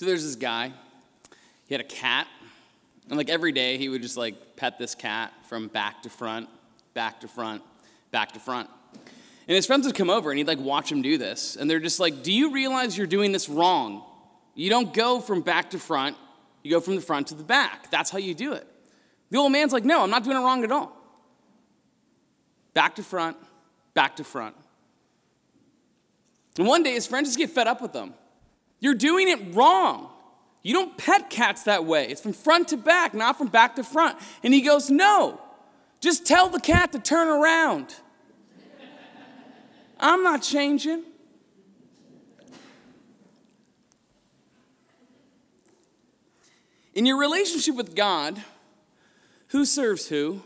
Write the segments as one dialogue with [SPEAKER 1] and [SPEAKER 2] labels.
[SPEAKER 1] So there's this guy. He had a cat. And like every day, he would just like pet this cat from back to front, back to front, back to front. And his friends would come over and he'd like watch him do this. And they're just like, Do you realize you're doing this wrong? You don't go from back to front, you go from the front to the back. That's how you do it. The old man's like, No, I'm not doing it wrong at all. Back to front, back to front. And one day his friends just get fed up with him. You're doing it wrong. You don't pet cats that way. It's from front to back, not from back to front. And he goes, No, just tell the cat to turn around. I'm not changing. In your relationship with God, who serves who?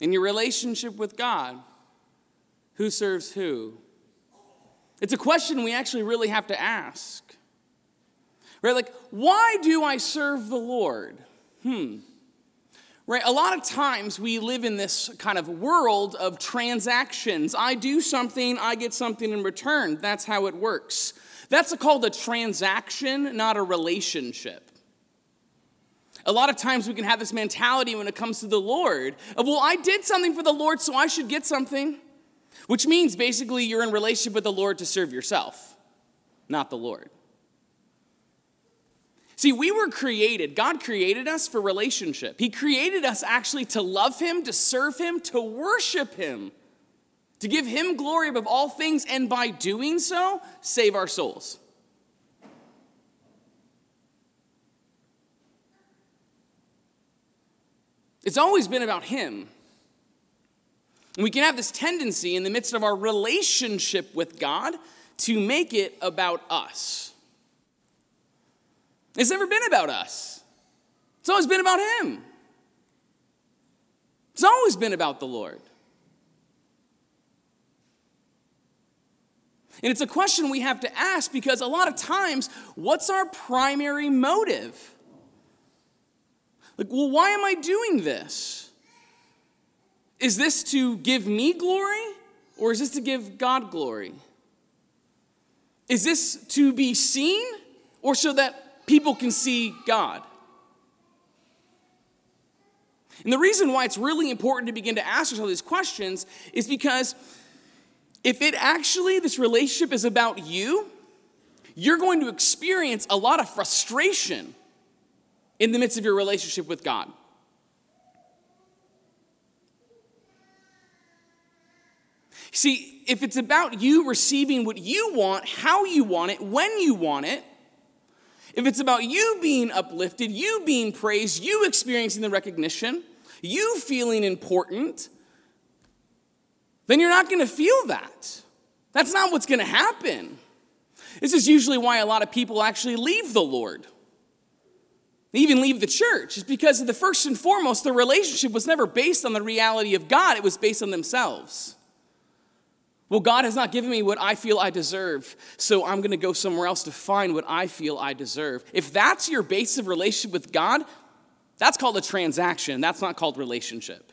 [SPEAKER 1] In your relationship with God, who serves who? It's a question we actually really have to ask. Right? Like, why do I serve the Lord? Hmm. Right? A lot of times we live in this kind of world of transactions. I do something, I get something in return. That's how it works. That's called a transaction, not a relationship. A lot of times we can have this mentality when it comes to the Lord of, well, I did something for the Lord, so I should get something. Which means basically you're in relationship with the Lord to serve yourself, not the Lord. See, we were created, God created us for relationship. He created us actually to love Him, to serve Him, to worship Him, to give Him glory above all things, and by doing so, save our souls. It's always been about Him. We can have this tendency in the midst of our relationship with God to make it about us. It's never been about us, it's always been about Him. It's always been about the Lord. And it's a question we have to ask because a lot of times, what's our primary motive? Like, well, why am I doing this? Is this to give me glory or is this to give God glory? Is this to be seen or so that people can see God? And the reason why it's really important to begin to ask ourselves these questions is because if it actually, this relationship is about you, you're going to experience a lot of frustration in the midst of your relationship with God. See, if it's about you receiving what you want, how you want it, when you want it, if it's about you being uplifted, you being praised, you experiencing the recognition, you feeling important, then you're not going to feel that. That's not what's going to happen. This is usually why a lot of people actually leave the Lord. They even leave the church. It's because, of the first and foremost, the relationship was never based on the reality of God, it was based on themselves. Well, God has not given me what I feel I deserve, so I'm going to go somewhere else to find what I feel I deserve. If that's your basis of relationship with God, that's called a transaction. That's not called relationship.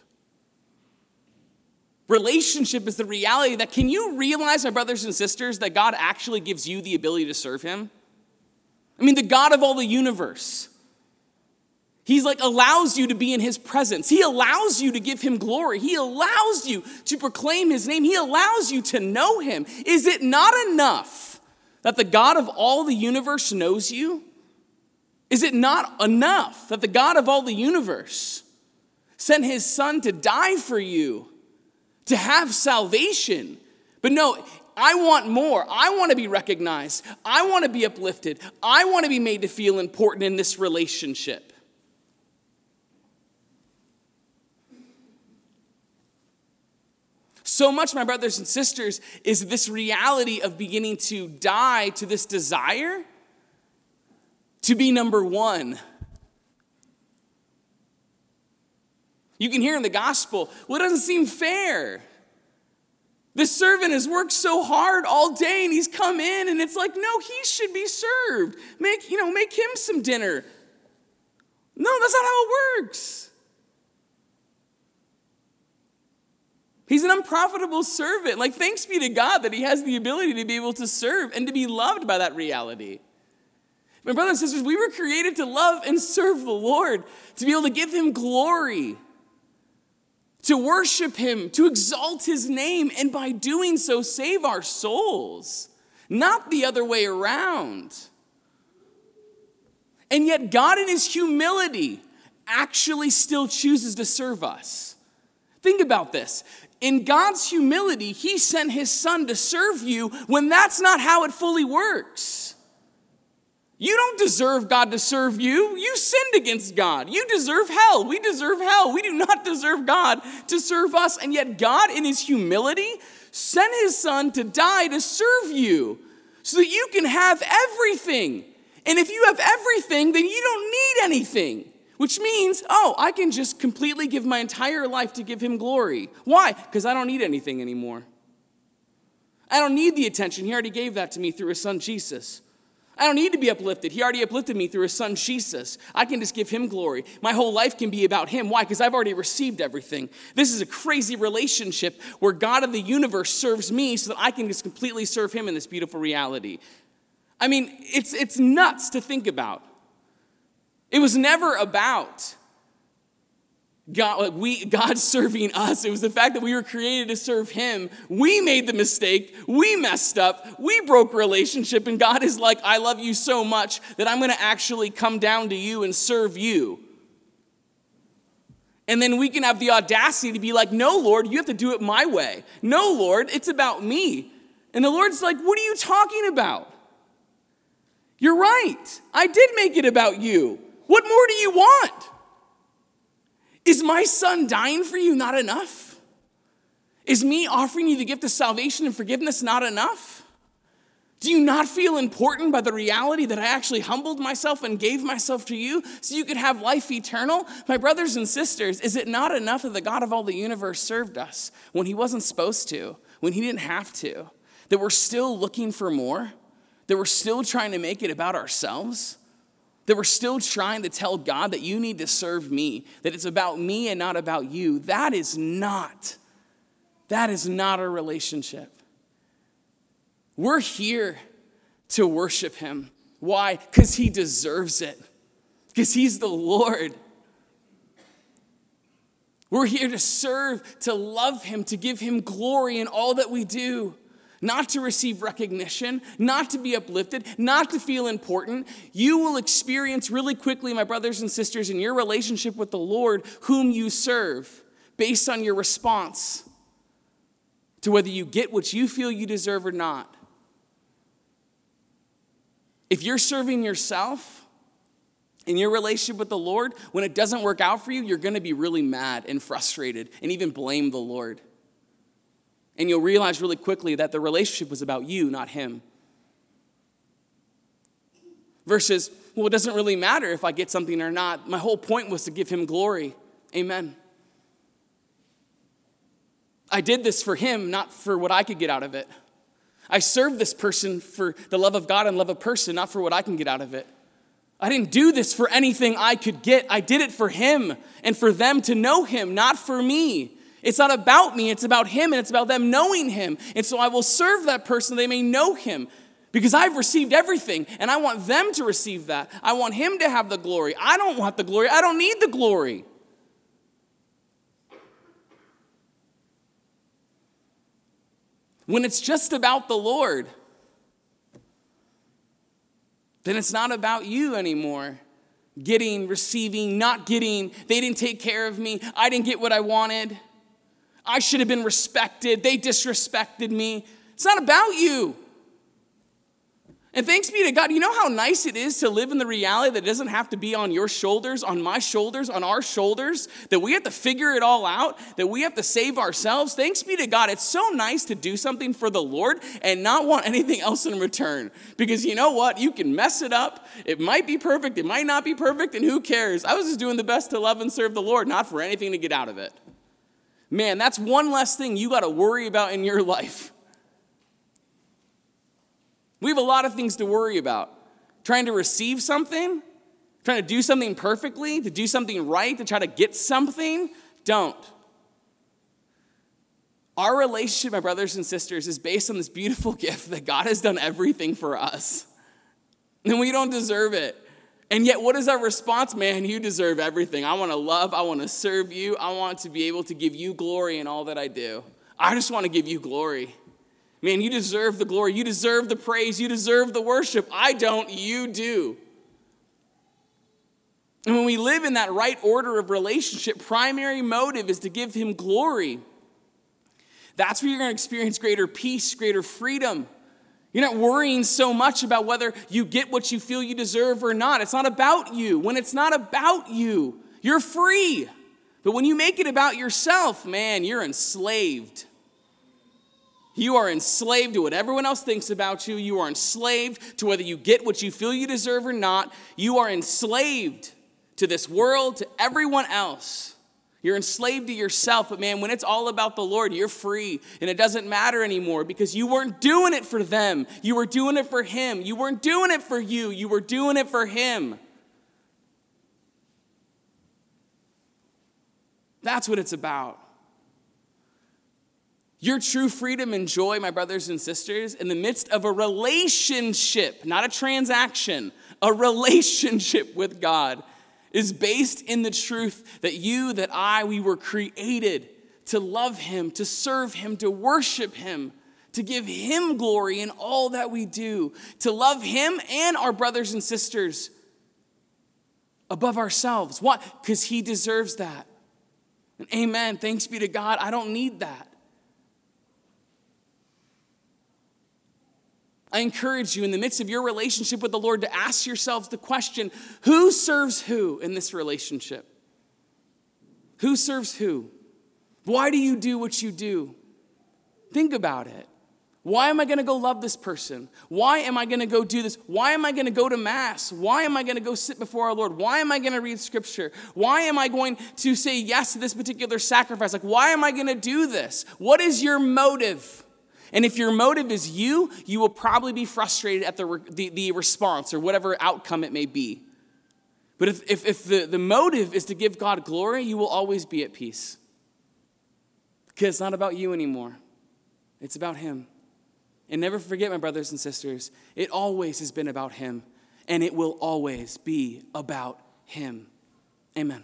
[SPEAKER 1] Relationship is the reality that can you realize, my brothers and sisters, that God actually gives you the ability to serve Him? I mean, the God of all the universe. He's like allows you to be in his presence. He allows you to give him glory. He allows you to proclaim his name. He allows you to know him. Is it not enough that the God of all the universe knows you? Is it not enough that the God of all the universe sent his son to die for you? to have salvation. But no, I want more. I want to be recognized. I want to be uplifted. I want to be made to feel important in this relationship. So much, my brothers and sisters, is this reality of beginning to die to this desire to be number one. You can hear in the gospel, well, it doesn't seem fair. The servant has worked so hard all day and he's come in and it's like, no, he should be served. Make, you know, make him some dinner. No, that's not how it works. He's an unprofitable servant. Like, thanks be to God that he has the ability to be able to serve and to be loved by that reality. My brothers and sisters, we were created to love and serve the Lord, to be able to give him glory, to worship him, to exalt his name, and by doing so, save our souls, not the other way around. And yet, God, in his humility, actually still chooses to serve us. Think about this. In God's humility, he sent his son to serve you when that's not how it fully works. You don't deserve God to serve you. You sinned against God. You deserve hell. We deserve hell. We do not deserve God to serve us. And yet, God, in His humility, sent His Son to die to serve you so that you can have everything. And if you have everything, then you don't need anything. Which means, oh, I can just completely give my entire life to give Him glory. Why? Because I don't need anything anymore. I don't need the attention. He already gave that to me through His Son Jesus. I don't need to be uplifted. He already uplifted me through his son Jesus. I can just give him glory. My whole life can be about him. Why? Because I've already received everything. This is a crazy relationship where God of the universe serves me so that I can just completely serve him in this beautiful reality. I mean, it's, it's nuts to think about. It was never about God, like we, God serving us. It was the fact that we were created to serve Him. We made the mistake. We messed up. We broke relationship. And God is like, I love you so much that I'm going to actually come down to you and serve you. And then we can have the audacity to be like, No, Lord, you have to do it my way. No, Lord, it's about me. And the Lord's like, What are you talking about? You're right. I did make it about you. What more do you want? Is my son dying for you not enough? Is me offering you the gift of salvation and forgiveness not enough? Do you not feel important by the reality that I actually humbled myself and gave myself to you so you could have life eternal? My brothers and sisters, is it not enough that the God of all the universe served us when he wasn't supposed to, when he didn't have to? That we're still looking for more? That we're still trying to make it about ourselves? That we're still trying to tell God that you need to serve me, that it's about me and not about you, that is not, that is not a relationship. We're here to worship him. Why? Because he deserves it, because he's the Lord. We're here to serve, to love him, to give him glory in all that we do not to receive recognition, not to be uplifted, not to feel important. You will experience really quickly, my brothers and sisters, in your relationship with the Lord, whom you serve, based on your response to whether you get what you feel you deserve or not. If you're serving yourself in your relationship with the Lord, when it doesn't work out for you, you're going to be really mad and frustrated and even blame the Lord. And you'll realize really quickly that the relationship was about you, not him. Versus, well, it doesn't really matter if I get something or not. My whole point was to give him glory. Amen. I did this for him, not for what I could get out of it. I served this person for the love of God and love of person, not for what I can get out of it. I didn't do this for anything I could get. I did it for him and for them to know him, not for me. It's not about me, it's about Him, and it's about them knowing Him. And so I will serve that person, they may know Him. Because I've received everything, and I want them to receive that. I want Him to have the glory. I don't want the glory, I don't need the glory. When it's just about the Lord, then it's not about you anymore. Getting, receiving, not getting. They didn't take care of me. I didn't get what I wanted. I should have been respected. They disrespected me. It's not about you. And thanks be to God, you know how nice it is to live in the reality that it doesn't have to be on your shoulders, on my shoulders, on our shoulders, that we have to figure it all out, that we have to save ourselves. Thanks be to God. It's so nice to do something for the Lord and not want anything else in return. Because you know what? You can mess it up. It might be perfect, it might not be perfect, and who cares? I was just doing the best to love and serve the Lord, not for anything to get out of it. Man, that's one less thing you got to worry about in your life. We have a lot of things to worry about. Trying to receive something, trying to do something perfectly, to do something right, to try to get something. Don't. Our relationship, my brothers and sisters, is based on this beautiful gift that God has done everything for us. And we don't deserve it. And yet, what is our response? Man, you deserve everything. I want to love, I want to serve you, I want to be able to give you glory in all that I do. I just want to give you glory. Man, you deserve the glory, you deserve the praise, you deserve the worship. I don't, you do. And when we live in that right order of relationship, primary motive is to give him glory. That's where you're going to experience greater peace, greater freedom. You're not worrying so much about whether you get what you feel you deserve or not. It's not about you. When it's not about you, you're free. But when you make it about yourself, man, you're enslaved. You are enslaved to what everyone else thinks about you. You are enslaved to whether you get what you feel you deserve or not. You are enslaved to this world, to everyone else. You're enslaved to yourself, but man, when it's all about the Lord, you're free and it doesn't matter anymore because you weren't doing it for them. You were doing it for Him. You weren't doing it for you, you were doing it for Him. That's what it's about. Your true freedom and joy, my brothers and sisters, in the midst of a relationship, not a transaction, a relationship with God is based in the truth that you, that I, we were created to love Him, to serve Him, to worship Him, to give Him glory in all that we do, to love Him and our brothers and sisters above ourselves. Why? Because He deserves that. And amen. Thanks be to God. I don't need that. I encourage you in the midst of your relationship with the Lord to ask yourselves the question who serves who in this relationship? Who serves who? Why do you do what you do? Think about it. Why am I going to go love this person? Why am I going to go do this? Why am I going to go to Mass? Why am I going to go sit before our Lord? Why am I going to read Scripture? Why am I going to say yes to this particular sacrifice? Like, why am I going to do this? What is your motive? And if your motive is you, you will probably be frustrated at the, the, the response or whatever outcome it may be. But if, if, if the, the motive is to give God glory, you will always be at peace. Because it's not about you anymore, it's about Him. And never forget, my brothers and sisters, it always has been about Him, and it will always be about Him. Amen.